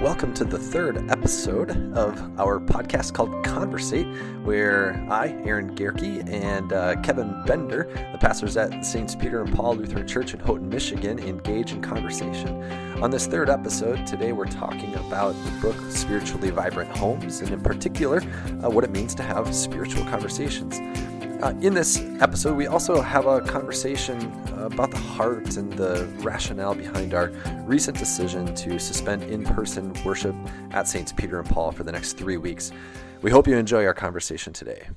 welcome to the third episode of our podcast called Conversate, where I, Aaron Gerke, and uh, Kevin Bender, the pastors at Saints Peter and Paul Lutheran Church in Houghton, Michigan, engage in conversation. On this third episode, today we're talking about the book Spiritually Vibrant Homes, and in particular, uh, what it means to have spiritual conversations. Uh, in this episode, we also have a conversation about the heart and the rationale behind our recent decision to suspend in person worship at Saints Peter and Paul for the next three weeks. We hope you enjoy our conversation today.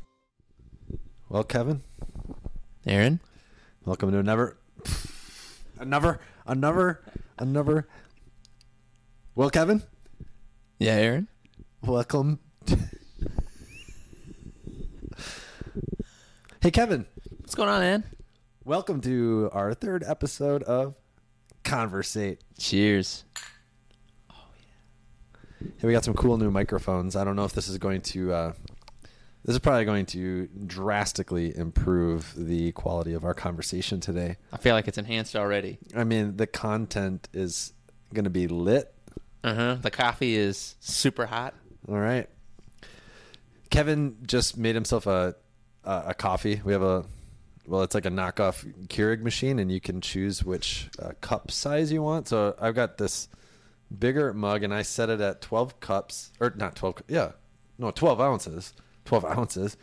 Well, Kevin. Aaron. Welcome to another, another, another, another. Well, Kevin. Yeah, Aaron. Welcome. Hey, Kevin. What's going on, man? Welcome to our third episode of Conversate. Cheers. Oh, yeah. Hey, we got some cool new microphones. I don't know if this is going to. Uh, this is probably going to drastically improve the quality of our conversation today. I feel like it's enhanced already. I mean, the content is going to be lit. Uh huh. The coffee is super hot. All right. Kevin just made himself a uh, a coffee. We have a well, it's like a knockoff Keurig machine, and you can choose which uh, cup size you want. So I've got this bigger mug, and I set it at twelve cups, or not twelve. Yeah, no, twelve ounces. Twelve ounces,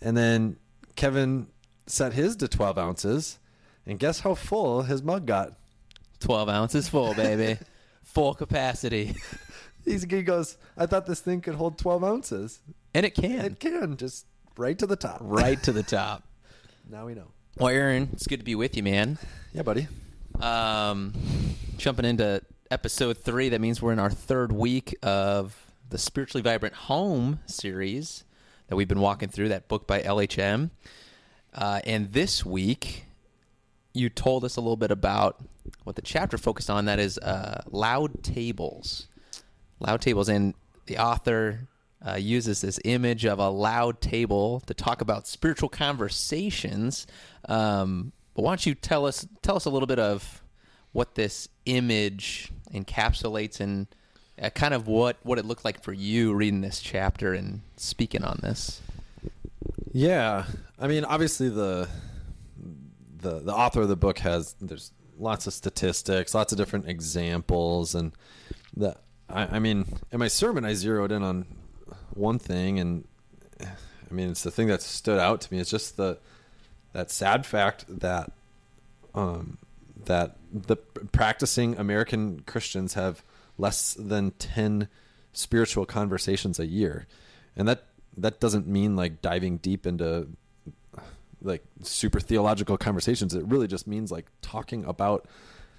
and then Kevin set his to twelve ounces, and guess how full his mug got? Twelve ounces full, baby. full capacity. He's, he goes, I thought this thing could hold twelve ounces, and it can. It can just right to the top. Right to the top. now we know. Well, Aaron, it's good to be with you, man. Yeah, buddy. Um, jumping into episode three, that means we're in our third week of the Spiritually Vibrant Home series that we've been walking through, that book by LHM. Uh, and this week, you told us a little bit about what the chapter focused on that is uh, loud tables. Loud tables. And the author uh, uses this image of a loud table to talk about spiritual conversations. Um, but why don't you tell us tell us a little bit of what this image encapsulates and uh, kind of what what it looked like for you reading this chapter and speaking on this? Yeah, I mean, obviously the the the author of the book has there's lots of statistics, lots of different examples, and the I, I mean, in my sermon I zeroed in on one thing, and I mean, it's the thing that stood out to me. It's just the that sad fact that um, that the practicing American Christians have less than ten spiritual conversations a year, and that that doesn't mean like diving deep into like super theological conversations. It really just means like talking about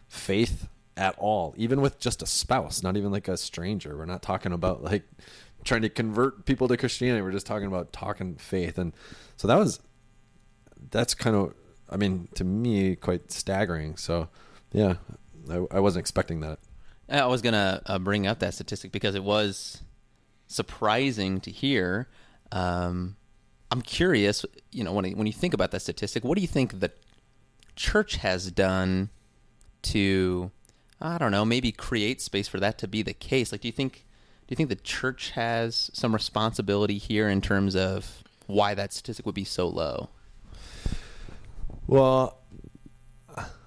faith at all, even with just a spouse, not even like a stranger. We're not talking about like trying to convert people to Christianity. We're just talking about talking faith, and so that was that's kind of I mean to me quite staggering. So yeah, I, I wasn't expecting that. I was gonna uh, bring up that statistic because it was surprising to hear. Um, I'm curious, you know, when when you think about that statistic, what do you think the church has done to, I don't know, maybe create space for that to be the case? Like, do you think do you think the church has some responsibility here in terms of why that statistic would be so low? Well,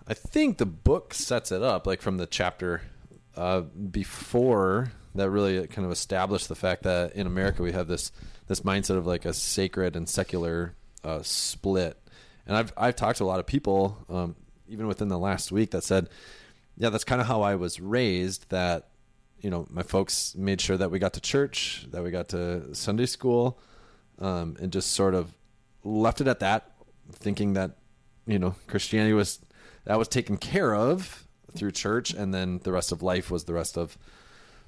I think the book sets it up, like from the chapter uh, before that really kind of established the fact that in America we have this this mindset of like a sacred and secular uh, split. And I've I've talked to a lot of people, um, even within the last week, that said, yeah, that's kind of how I was raised. That you know, my folks made sure that we got to church, that we got to Sunday school, um, and just sort of left it at that, thinking that, you know, Christianity was that was taken care of through church, and then the rest of life was the rest of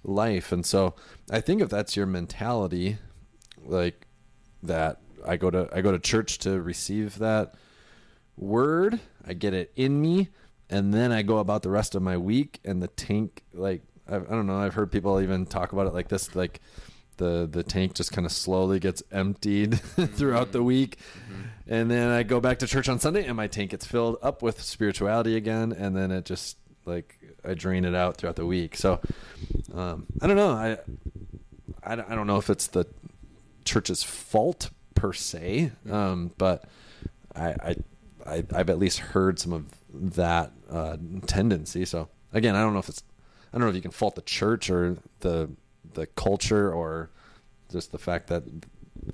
life. And so, I think if that's your mentality, like that, I go to I go to church to receive that word, I get it in me, and then I go about the rest of my week, and the tank like I, I don't know. I've heard people even talk about it like this, like the the tank just kind of slowly gets emptied throughout the mm-hmm. week, mm-hmm. and then I go back to church on Sunday, and my tank gets filled up with spirituality again, and then it just like I drain it out throughout the week. So um, I don't know. I, I I don't know if it's the church's fault per se, um, but I, I I I've at least heard some of that uh, tendency. So again, I don't know if it's I don't know if you can fault the church or the the culture or just the fact that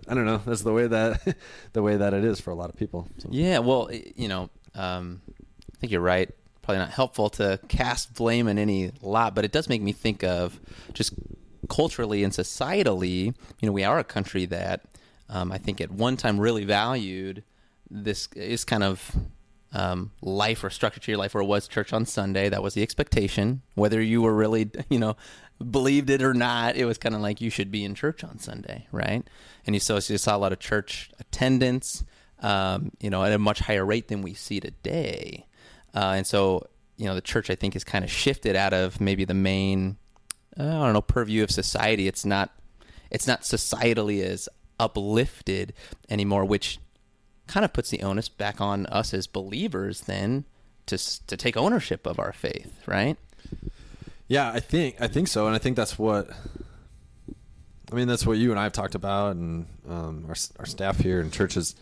I don't know. That's the way that the way that it is for a lot of people. So. Yeah, well, you know, um, I think you're right. Probably not helpful to cast blame in any lot, but it does make me think of just culturally and societally. You know, we are a country that um, I think at one time really valued this is kind of um, life or structure to your life where it was church on Sunday. That was the expectation. Whether you were really, you know, believed it or not, it was kind of like you should be in church on Sunday, right? And you saw, you saw a lot of church attendance, um, you know, at a much higher rate than we see today. Uh, and so, you know, the church, I think, has kind of shifted out of maybe the main, uh, I don't know, purview of society. It's not, it's not societally as uplifted anymore, which kind of puts the onus back on us as believers then to to take ownership of our faith, right? Yeah, I think I think so, and I think that's what. I mean, that's what you and I have talked about, and um, our our staff here in churches,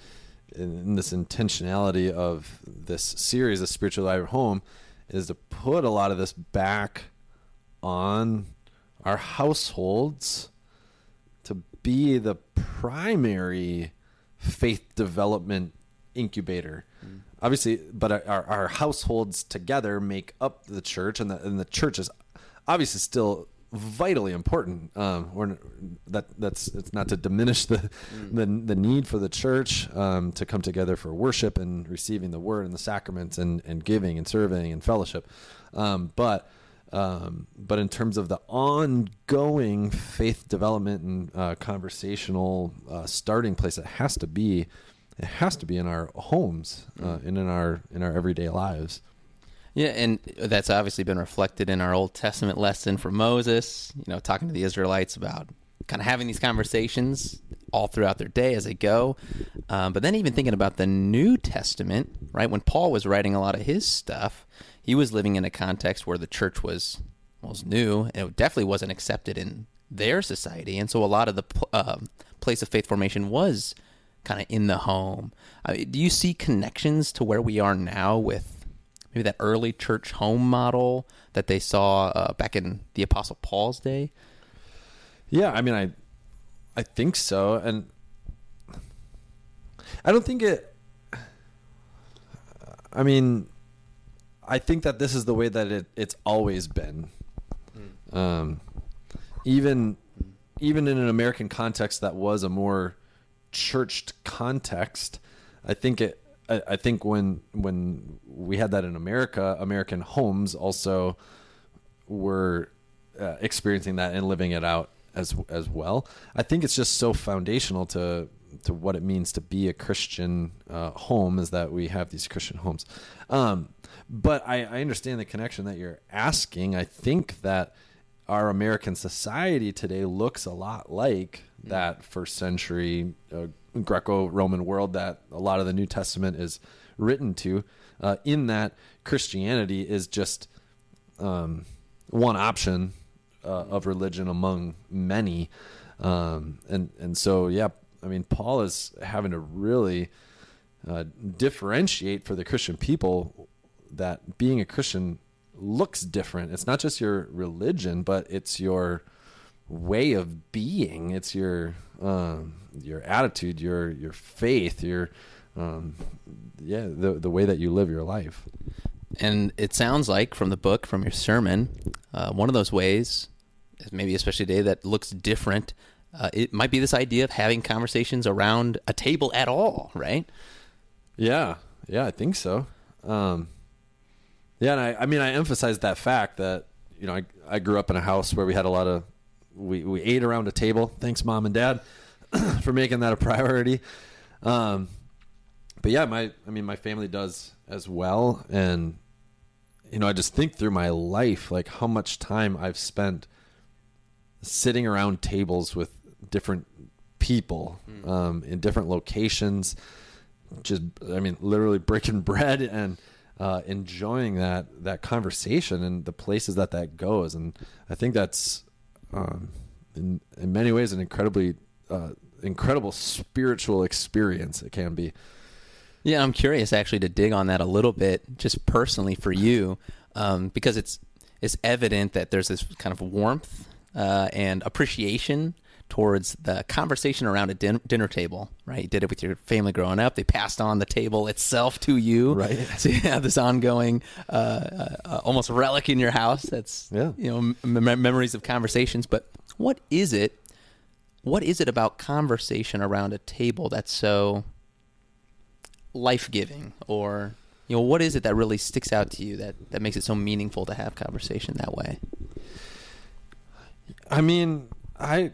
in, in, this intentionality of this series, the spiritual life at home, is to put a lot of this back on our households to be the primary faith development incubator. Mm. Obviously, but our, our households together make up the church, and the, and the church is obviously still vitally important. Um, or that that's it's not to diminish the mm. the, the need for the church um, to come together for worship and receiving the word and the sacraments and and giving and serving and fellowship, um, but. Um, but in terms of the ongoing faith development and uh, conversational uh, starting place, it has to be, it has to be in our homes uh, mm. and in our in our everyday lives. Yeah, and that's obviously been reflected in our Old Testament lesson for Moses. You know, talking to the Israelites about kind of having these conversations all throughout their day as they go. Um, but then even thinking about the New Testament, right? When Paul was writing a lot of his stuff, he was living in a context where the church was was new and it definitely wasn't accepted in their society, and so a lot of the uh, place of faith formation was kind of in the home. Uh, do you see connections to where we are now with maybe that early church home model that they saw uh, back in the Apostle Paul's day? Yeah, I mean, I I think so, and I don't think it. I mean, I think that this is the way that it, it's always been. Mm. Um, even even in an American context that was a more churched context, I think it. I, I think when when we had that in America, American homes also were uh, experiencing that and living it out as as well. I think it's just so foundational to to what it means to be a Christian uh, home is that we have these Christian homes. Um, but I, I understand the connection that you're asking. I think that our American society today looks a lot like mm. that first century uh, Greco-Roman world that a lot of the New Testament is written to. Uh, in that Christianity is just um, one option uh, of religion among many, um, and and so yeah, I mean Paul is having to really uh, differentiate for the Christian people that being a Christian looks different. It's not just your religion, but it's your way of being. It's your um, your attitude, your your faith, your um, yeah, the the way that you live your life. And it sounds like from the book, from your sermon, uh, one of those ways, maybe especially today, that looks different. Uh, it might be this idea of having conversations around a table at all, right? Yeah, yeah, I think so. Um, yeah, and I, I mean, I emphasize that fact that you know I, I grew up in a house where we had a lot of we, we ate around a table. Thanks, mom and dad, for making that a priority. Um, but yeah, my I mean, my family does as well, and you know, I just think through my life, like how much time I've spent sitting around tables with different people mm. um, in different locations. Just, I mean, literally breaking bread and uh, enjoying that that conversation and the places that that goes. And I think that's um, in in many ways an incredibly uh, incredible spiritual experience. It can be. Yeah, I'm curious actually to dig on that a little bit, just personally for you, um, because it's it's evident that there's this kind of warmth uh, and appreciation towards the conversation around a din- dinner table, right? You did it with your family growing up. They passed on the table itself to you, Right. So you have this ongoing, uh, uh, uh, almost relic in your house. That's Yeah. you know m- mem- memories of conversations. But what is it? What is it about conversation around a table that's so life giving, or you know, what is it that really sticks out to you that that makes it so meaningful to have conversation that way? I mean, I,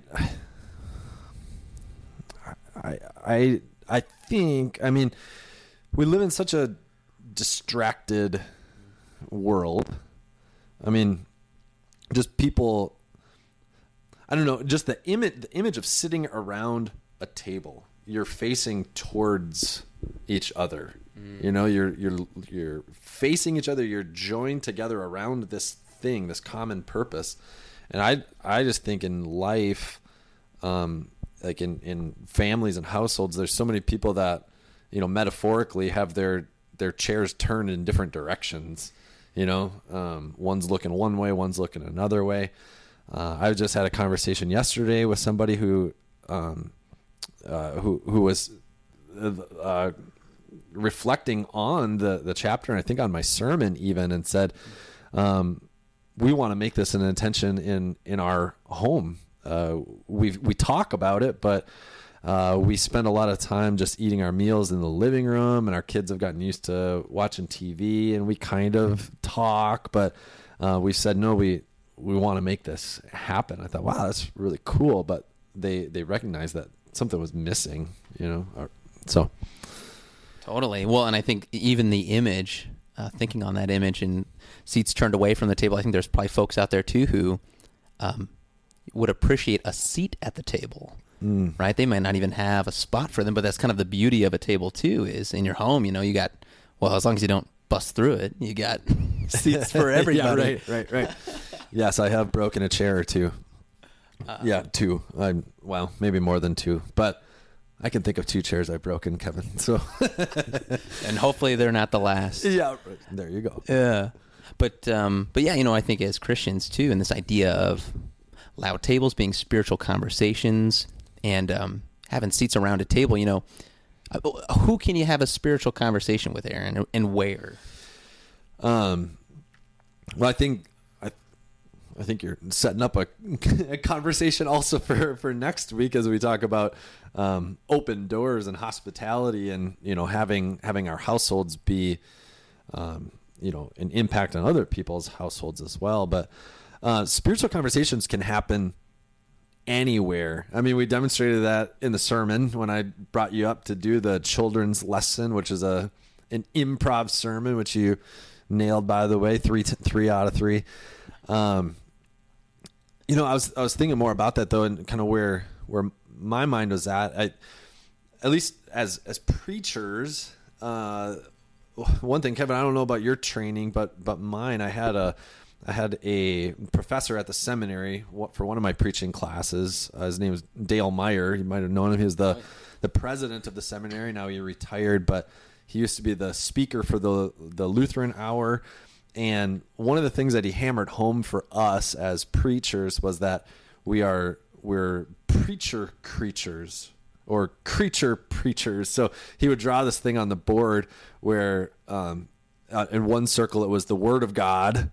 I, I, I think. I mean, we live in such a distracted world. I mean, just people. I don't know. Just the image, the image of sitting around a table. You're facing towards each other. You know, you're you're you're facing each other. You're joined together around this thing, this common purpose. And I I just think in life, um, like in in families and households, there's so many people that you know metaphorically have their their chairs turned in different directions. You know, um, one's looking one way, one's looking another way. Uh, I just had a conversation yesterday with somebody who um, uh, who who was uh, reflecting on the the chapter, and I think on my sermon even, and said, um, "We want to make this an intention in in our home. Uh, we we talk about it, but." Uh, we spend a lot of time just eating our meals in the living room, and our kids have gotten used to watching TV. And we kind of talk, but uh, we said no. We we want to make this happen. I thought, wow, that's really cool. But they they recognized that something was missing, you know. So Totally. Well, and I think even the image, uh, thinking on that image and seats turned away from the table, I think there's probably folks out there too who um, would appreciate a seat at the table. Mm. Right? They might not even have a spot for them, but that's kind of the beauty of a table too. Is in your home, you know, you got well, as long as you don't bust through it, you got seats for everybody. yeah, right, right, right. yes, I have broken a chair or two. yeah, two. I'm well, maybe more than two, but I can think of two chairs I've broken, Kevin. So And hopefully they're not the last. yeah, there you go. Yeah. But um, but yeah, you know, I think as Christians too, and this idea of loud tables being spiritual conversations and um, having seats around a table, you know, uh, who can you have a spiritual conversation with, Aaron, and where? Um, well, I think I, I think you're setting up a, a conversation also for for next week as we talk about um, open doors and hospitality, and you know having having our households be, um, you know, an impact on other people's households as well. But uh, spiritual conversations can happen anywhere. I mean, we demonstrated that in the sermon when I brought you up to do the children's lesson, which is a an improv sermon, which you nailed by the way, three three out of three. Um, you know, I was I was thinking more about that though, and kind of where where my mind was at. I, at least as as preachers, uh, one thing, Kevin, I don't know about your training, but but mine, I had a I had a professor at the seminary for one of my preaching classes. Uh, his name was Dale Meyer. You might have known him. He was the the president of the seminary. Now he retired, but he used to be the speaker for the the Lutheran Hour. And one of the things that he hammered home for us as preachers was that we are we're preacher creatures or creature preachers. So he would draw this thing on the board where um, uh, in one circle it was the Word of God,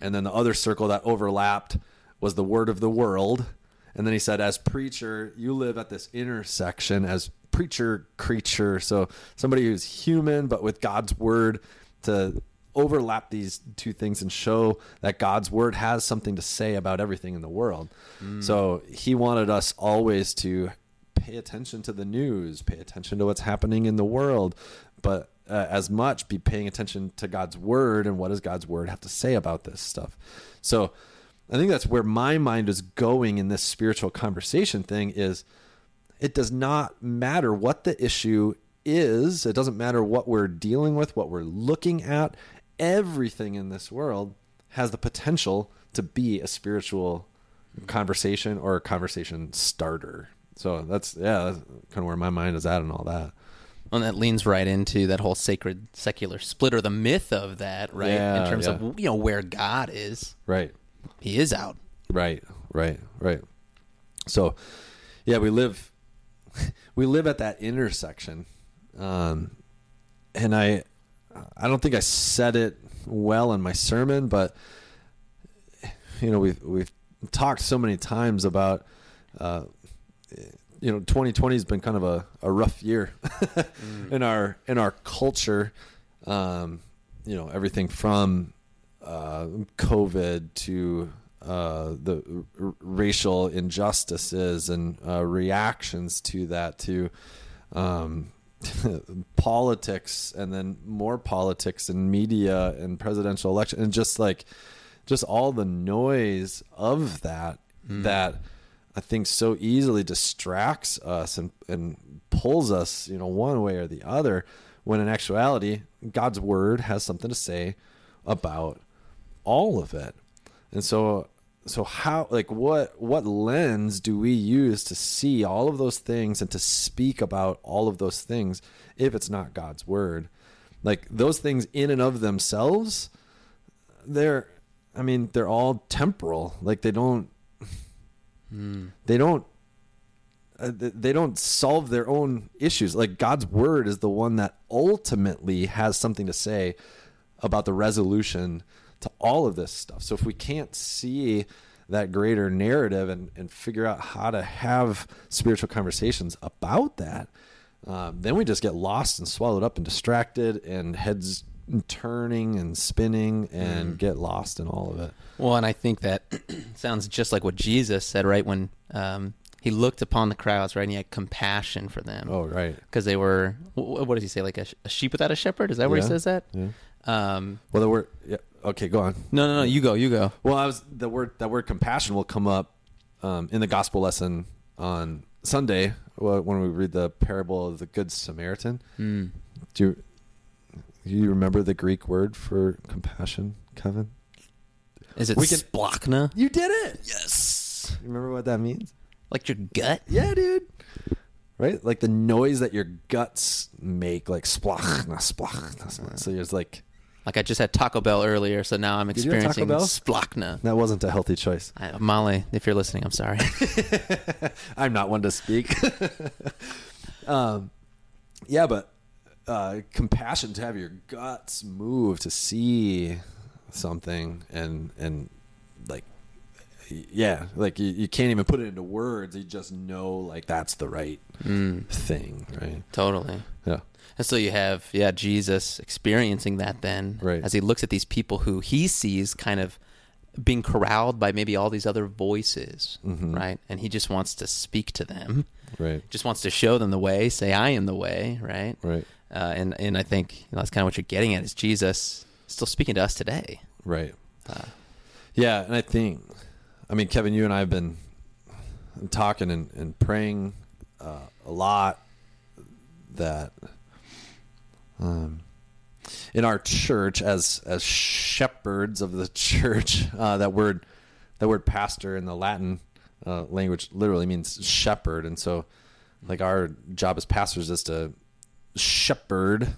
and then the other circle that overlapped was the Word of the world. And then he said, as preacher, you live at this intersection as preacher creature. So somebody who's human but with God's Word to overlap these two things and show that God's word has something to say about everything in the world. Mm. So he wanted us always to pay attention to the news, pay attention to what's happening in the world, but uh, as much be paying attention to God's word and what does God's word have to say about this stuff. So I think that's where my mind is going in this spiritual conversation thing is it does not matter what the issue is. It doesn't matter what we're dealing with, what we're looking at. Everything in this world has the potential to be a spiritual conversation or a conversation starter. So that's yeah, that's kind of where my mind is at and all that. And that leans right into that whole sacred secular split or the myth of that, right? Yeah, In terms yeah. of you know where God is, Right. He is out. Right, right, right. So, yeah, we live we live at that intersection, um, and I I don't think I said it well in my sermon, but you know we've we've talked so many times about uh, you know 2020 has been kind of a, a rough year in our in our culture. Um, you know everything from uh, COVID to uh, the r- racial injustices and uh, reactions to that to um, politics and then more politics and media and presidential election and just like just all the noise of that that I think so easily distracts us and, and pulls us, you know, one way or the other. When in actuality, God's word has something to say about all of it. And so, so how, like, what, what lens do we use to see all of those things and to speak about all of those things if it's not God's word? Like those things in and of themselves, they're, I mean, they're all temporal. Like they don't, they don't uh, they don't solve their own issues. Like god's word is the one that ultimately has something to say about the resolution to all of this stuff. So if we can't see that greater narrative and, and figure out how to have spiritual conversations about that um, then we just get lost and swallowed up and distracted and heads turning and spinning and get lost in all of it. Well, and I think that sounds just like what Jesus said, right? When um, he looked upon the crowds, right, and he had compassion for them. oh right. Because they were what does he say? Like a, a sheep without a shepherd? Is that where he says that? Yeah. Um well the word yeah okay go on. No no no you go you go. Well, I was the word that word compassion will come up um, in the gospel lesson on Sunday when we read the parable of the good Samaritan. mm. Do you, you remember the Greek word for compassion, Kevin? is it We can- splachna You did it. Yes. You remember what that means? like your gut Yeah, dude. Right, like the noise that your guts make, like splachna, splachna. splachna. So it's like like I just had Taco Bell earlier so now I'm Did you have Taco experiencing splachna that wasn't a healthy choice. I, Molly if you're listening I'm sorry I'm not one to speak. um, yeah, but uh, compassion to have your guts move to see something and and like yeah, like you, you can't even put it into words. You just know like that's the right mm, thing, right? totally Yeah, and so you have yeah Jesus experiencing that then Right. as he looks at these people who he sees kind of being corralled by maybe all these other voices Mhm. right and he just wants to speak to them right, just wants to show them the way, say, "I am the way," right? right, Uh, and and I think you know, that's kind of what you're getting at is Jesus still speaking to us today. right. Uh, Yeah, and I think, I mean, Kevin, you and I have been talking and, and praying uh, a lot that um, in our church, as as shepherds of the church, uh, that word that word pastor in the Latin uh, language literally means shepherd, and so like our job as pastors is to shepherd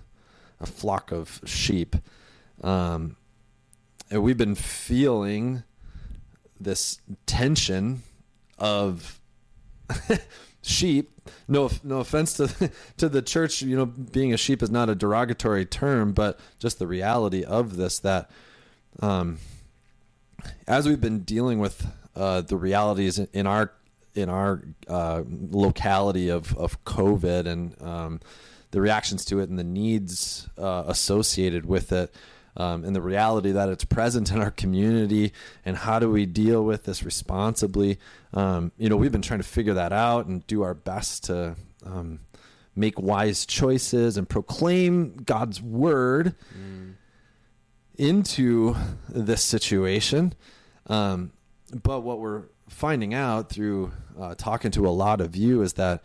a flock of sheep. Um, and we've been feeling this tension of sheep. No, no offense to to the church. You know, being a sheep is not a derogatory term, but just the reality of this that, um, as we've been dealing with uh, the realities in- our in our uh, locality of of COVID and um, the reactions to it and the needs uh, associated with it. Um, and the reality that it's present in our community, and how do we deal with this responsibly? Um, you know, we've been trying to figure that out and do our best to um, make wise choices and proclaim God's word into this situation. Um, but what we're finding out through uh, talking to a lot of you is that,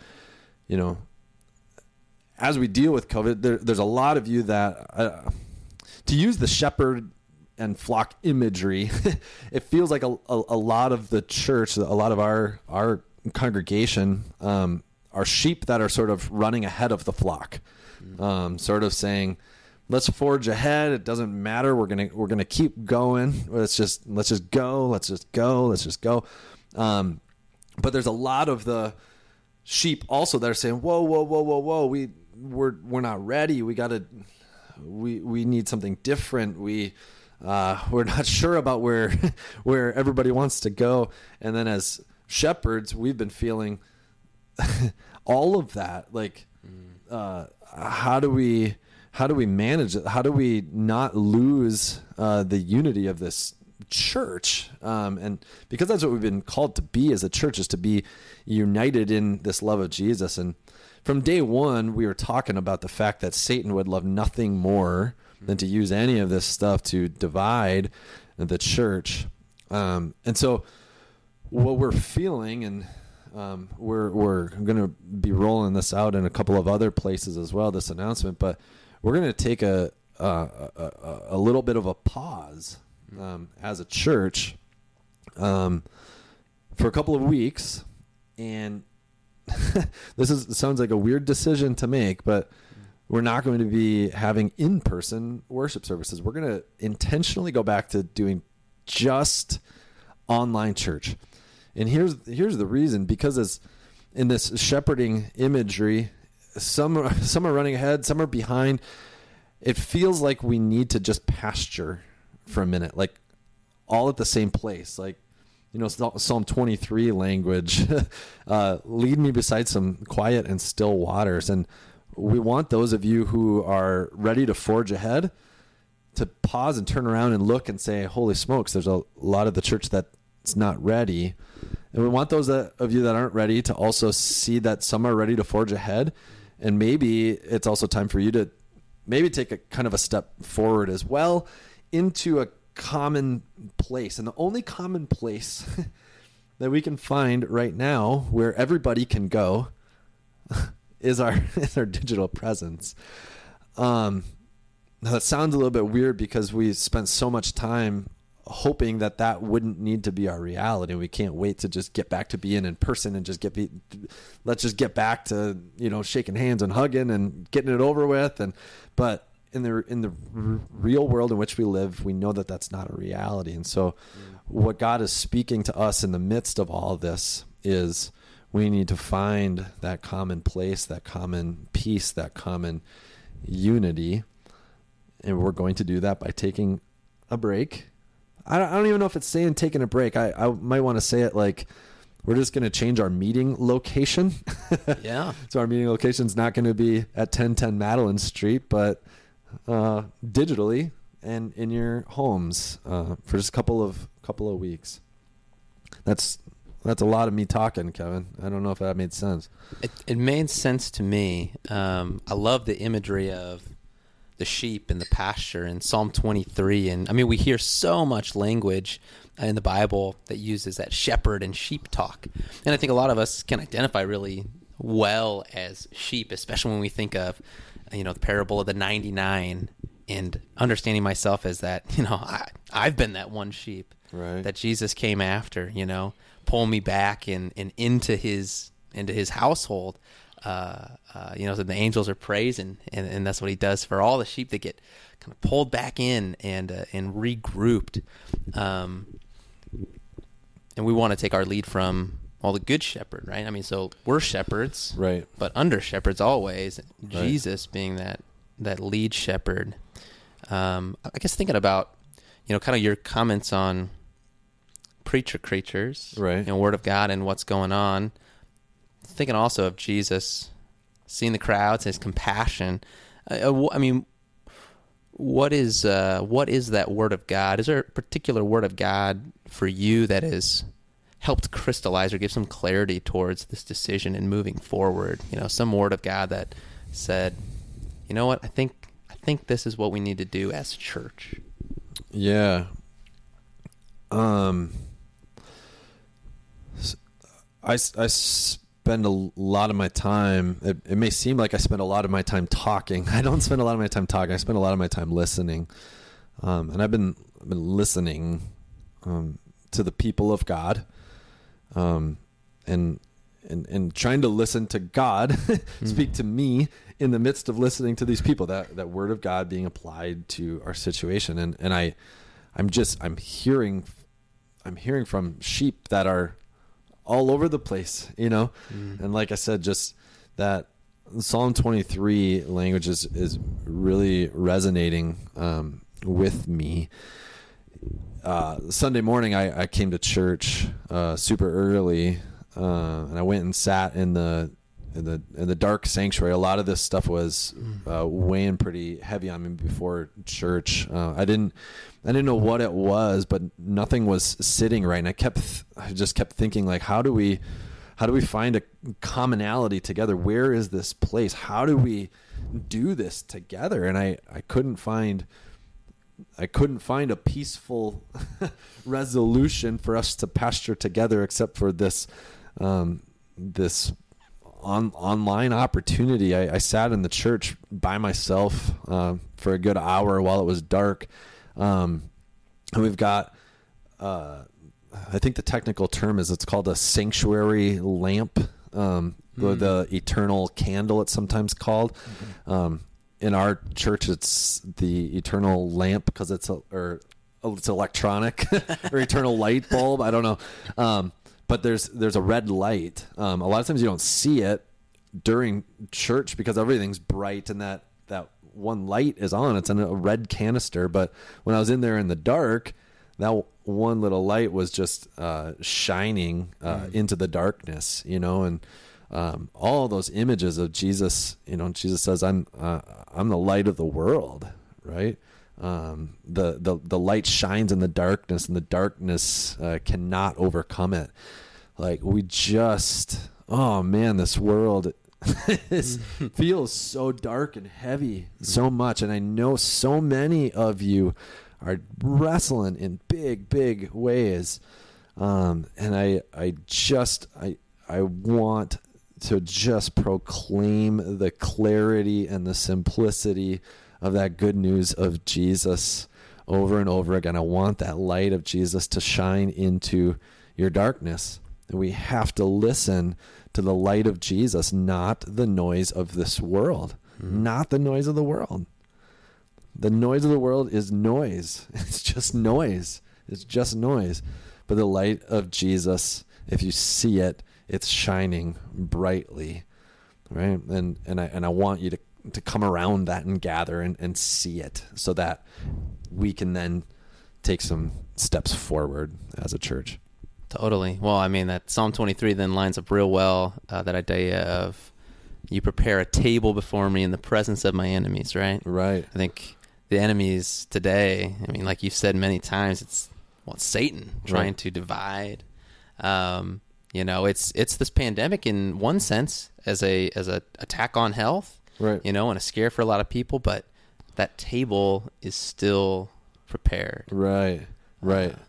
you know, as we deal with COVID, there, there's a lot of you that uh, to use the shepherd and flock imagery, it feels like a, a, a, lot of the church, a lot of our our congregation, um, are sheep that are sort of running ahead of the flock, um, sort of saying, "Let's forge ahead. It doesn't matter. We're gonna we're gonna keep going. Let's just let's just go. Let's just go. Let's just go." Um, but there's a lot of the sheep also that are saying, "Whoa, whoa, whoa, whoa, whoa! We we're we're not ready. We got to we we need something different. We uh, we're not sure about where where everybody wants to go." And then as shepherds, we've been feeling all of that. Like, uh, how do we how do we manage it? How do we not lose uh, the unity of this church um, and because that's what we've been called to be as a church is to be united in this love of jesus and from day one we were talking about the fact that satan would love nothing more than to use any of this stuff to divide the church. Um, and so what we're feeling and um, we're we're going to be rolling this out in a couple of other places as well this announcement but we're going to take a, a, a, a little bit of a pause um, as a church um, for a couple of weeks, and this is sounds like a weird decision to make, but we're not going to be having in-person worship services. We're going to intentionally go back to doing just online church. And here's here's the reason because as in this shepherding imagery, some are, some are running ahead, some are behind. It feels like we need to just pasture for a minute, like all at the same place, like you know Psalm 23 language. uh, lead me beside some quiet and still waters, and we want those of you who are ready to forge ahead to pause and turn around and look and say, "Holy smokes!" There's a lot of the church that's not ready. And we want those that, of you that aren't ready to also see that some are ready to forge ahead. And maybe it's also time for you to maybe take a kind of a step forward as well into a common place. And the only common place that we can find right now where everybody can go is our is our digital presence. Um, now that sounds a little bit weird because we spent so much time hoping that that wouldn't need to be our reality. We can't wait to just get back to being in person and just get be, let's just get back to you know shaking hands and hugging and getting it over with. And but in the in the r- real world in which we live, we know that that's not a reality. And so, mm. what God is speaking to us in the midst of all of this is we need to find that common place, that common peace, that common unity, and we're going to do that by taking a break. I don't, I don't even know if it's saying taking a break. I, I might want to say it like we're just going to change our meeting location. yeah. so our meeting location is not going to be at 1010 Madeline Street, but uh, digitally and in your homes uh, for just a couple of couple of weeks. That's that's a lot of me talking, Kevin. I don't know if that made sense. It, it made sense to me. Um, I love the imagery of the sheep in the pasture in Psalm 23. And I mean, we hear so much language in the Bible that uses that shepherd and sheep talk. And I think a lot of us can identify really well as sheep, especially when we think of you know the parable of the 99 and understanding myself as that you know I, i've been that one sheep right. that jesus came after you know pull me back and, and into his into his household uh, uh, you know so the angels are praising and, and that's what he does for all the sheep that get kind of pulled back in and uh, and regrouped um, and we want to take our lead from well, the good shepherd, right? I mean, so we're shepherds, right? But under shepherds always. Right. Jesus being that that lead shepherd. Um, I guess thinking about, you know, kind of your comments on preacher creatures, right? And you know, Word of God and what's going on. Thinking also of Jesus, seeing the crowds, his compassion. Uh, I mean, what is uh, what is that Word of God? Is there a particular Word of God for you that is helped crystallize or give some clarity towards this decision and moving forward. You know, some word of God that said, you know what, I think I think this is what we need to do as church. Yeah. Um I, I spend a lot of my time. It, it may seem like I spend a lot of my time talking. I don't spend a lot of my time talking. I spend a lot of my time listening, um, and I've been I've been listening um, to the people of God, um, and and and trying to listen to God speak to me in the midst of listening to these people. That that word of God being applied to our situation, and and I, I'm just I'm hearing, I'm hearing from sheep that are all over the place, you know, and like I said, just that Psalm 23 language is is really resonating um, with me uh, Sunday morning, I, I came to church uh, super early, uh, and I went and sat in the in the in the dark sanctuary. A lot of this stuff was uh, weighing pretty heavy on me before church. Uh, I didn't I didn't know what it was, but nothing was sitting right, and I kept I just kept thinking like, how do we how do we find a commonality together? Where is this place? How do we do this together? And I I couldn't find. I couldn't find a peaceful resolution for us to pasture together except for this um, this on, online opportunity. I, I, sat in the church by myself uh, for a good hour while it was dark, um, and we've got. Uh, I think the technical term is it's called a sanctuary lamp, um, mm. or the eternal candle. It's sometimes called. Mm-hmm. Um, in our church it's the eternal lamp because it's a or it's electronic or eternal light bulb. I don't know, um, but there's there's a red light. Um, a lot of times you don't see it during church because everything's bright and that that one light is on. It's in a red canister. But when I was in there in the dark, that one little light was just uh, shining uh, mm. into the darkness, you know, and um, all those images of Jesus. You know, Jesus says, "I'm uh, I'm the light of the world." Right? Um, the the the light shines in the darkness, and the darkness uh, cannot overcome it. Like we just, oh man, this world is, feels so dark and heavy, so much, and I know so many of you are wrestling in big, big ways. Um, and I, I just, I, I want to just proclaim the clarity and the simplicity of that good news of Jesus over and over again. I want that light of Jesus to shine into your darkness. And we have to listen to the light of Jesus, not the noise of this world, mm-hmm. not the noise of the world. The noise of the world is noise. It's just noise. It's just noise. But the light of Jesus, if you see it, it's shining brightly right? And and i and i want you to to come around that and gather and, and see it so that we can then take some steps forward as a church. Totally. Well i mean that psalm 23 then lines up real well uh, that idea of you prepare a table before me in the presence of my enemies right? Right. I think the enemies today i mean like you've said many times it's well it's satan trying right. to divide. Um, you know, it's it's this pandemic in one sense as a as a attack on health, right? You know, and a scare for a lot of people, but that table is still prepared, right? Right. Uh,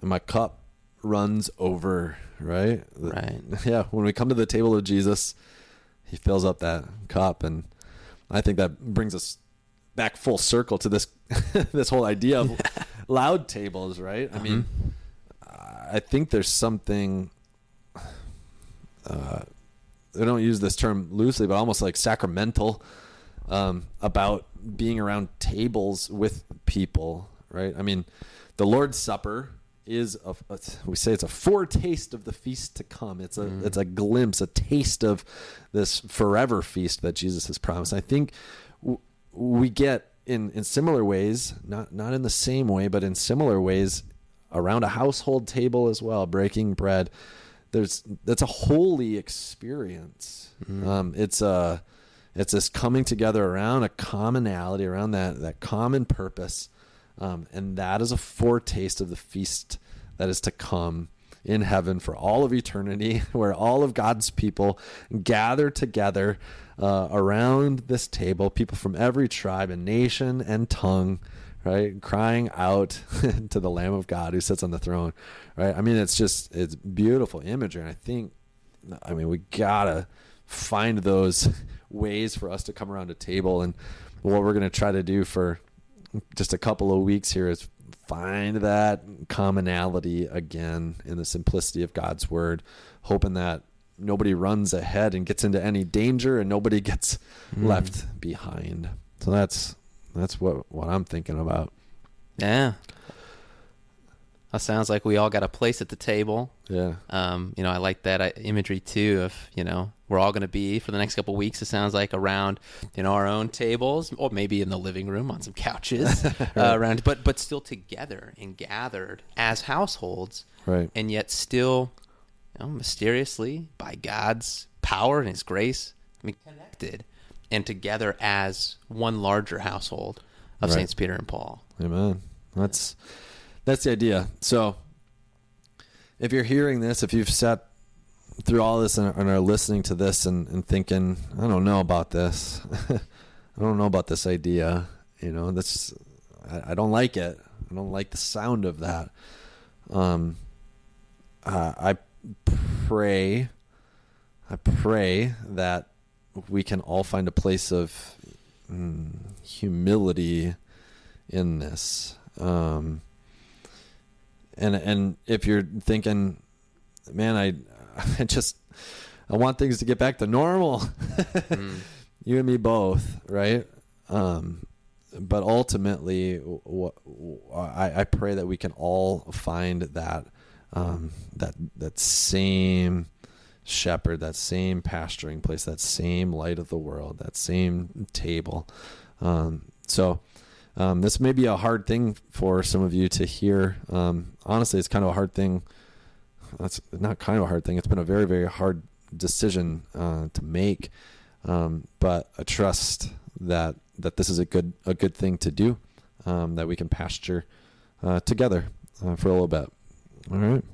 and my cup runs over, right? Right. Yeah. When we come to the table of Jesus, He fills up that cup, and I think that brings us back full circle to this this whole idea of loud tables, right? I mean, mm-hmm. I think there's something uh, they don't use this term loosely, but almost like sacramental um, about being around tables with people, right? I mean, the Lord's Supper is a, a, we say it's a foretaste of the feast to come. It's a mm. it's a glimpse, a taste of this forever feast that Jesus has promised. I think w- we get in in similar ways, not not in the same way, but in similar ways around a household table as well, breaking bread there's that's a holy experience. Mm-hmm. Um, it's a it's this coming together around a commonality, around that that common purpose, um, and that is a foretaste of the feast that is to come in heaven for all of eternity, where all of God's people gather together uh, around this table, people from every tribe and nation and tongue right? Crying out to the Lamb of God who sits on the throne, right? I mean, it's just it's beautiful imagery, and I think I mean, we gotta find those ways for us to come around a table. And what we're gonna try to do for just a couple of weeks here is find that commonality again in the simplicity of God's word, hoping that nobody runs ahead and gets into any danger and nobody gets Mm. left behind. So that's that's what what I'm thinking about. Yeah. That sounds like we all got a place at the table. Yeah. Um, you know, I like that uh, imagery too of, you know, we're all going to be for the next couple of weeks, it sounds like around, you know, our own tables or maybe in the living room on some couches uh, around, but, but still together and gathered as households Right. and yet still, you know, mysteriously by God's power and his grace, I mean, connected and together as one larger household of Right. Saints Peter and Paul. Amen. That's that's the idea. So if you're hearing this, if you've sat through all this and, and are listening to this and, and thinking, I don't know about this. I don't know about this idea. You know, that's I, I don't like it. I don't like the sound of that. Um uh, I pray I pray that we can all find a place of mm, humility in this. Um, and and if you're thinking, man, I I just I want things to get back to normal. Mm. You and me both, right? Um, but ultimately, I pray that we can all find that um, that that same shepherd, that same pasturing place, that same light of the world, that same table. Um, so um, this may be a hard thing for some of you to hear. Um, honestly, it's kind of a hard thing. That's not kind of a hard thing. It's been a very, very hard decision uh, to make. Um, but I trust that that this is a good a good thing to do. Um, that we can pasture uh, together uh, for a little bit. All right.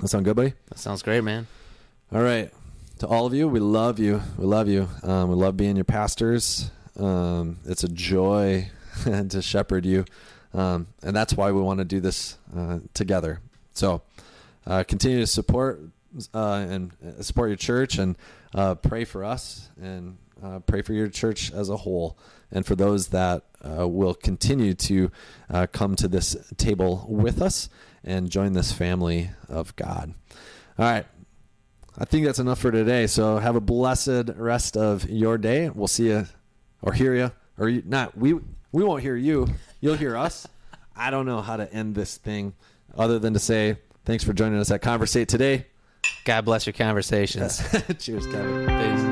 That sound good, buddy? That sounds great, man. All right. To all of you, we love you. We love you. Um, we love being your pastors. Um, it's a joy to shepherd you. Um, and that's why we want to do this uh, together. So uh, continue to support uh, and uh, support your church and uh, pray for us and uh, pray for your church as a whole and for those that will continue to come to this table with us and join this family of God. All right. I think that's enough for today. So have a blessed rest of your day. We'll see you or hear you or you, not. We we won't hear you. You'll hear us. I don't know how to end this thing other than to say thanks for joining us at Conversate today. God bless your conversations. Cheers, Kevin. Peace.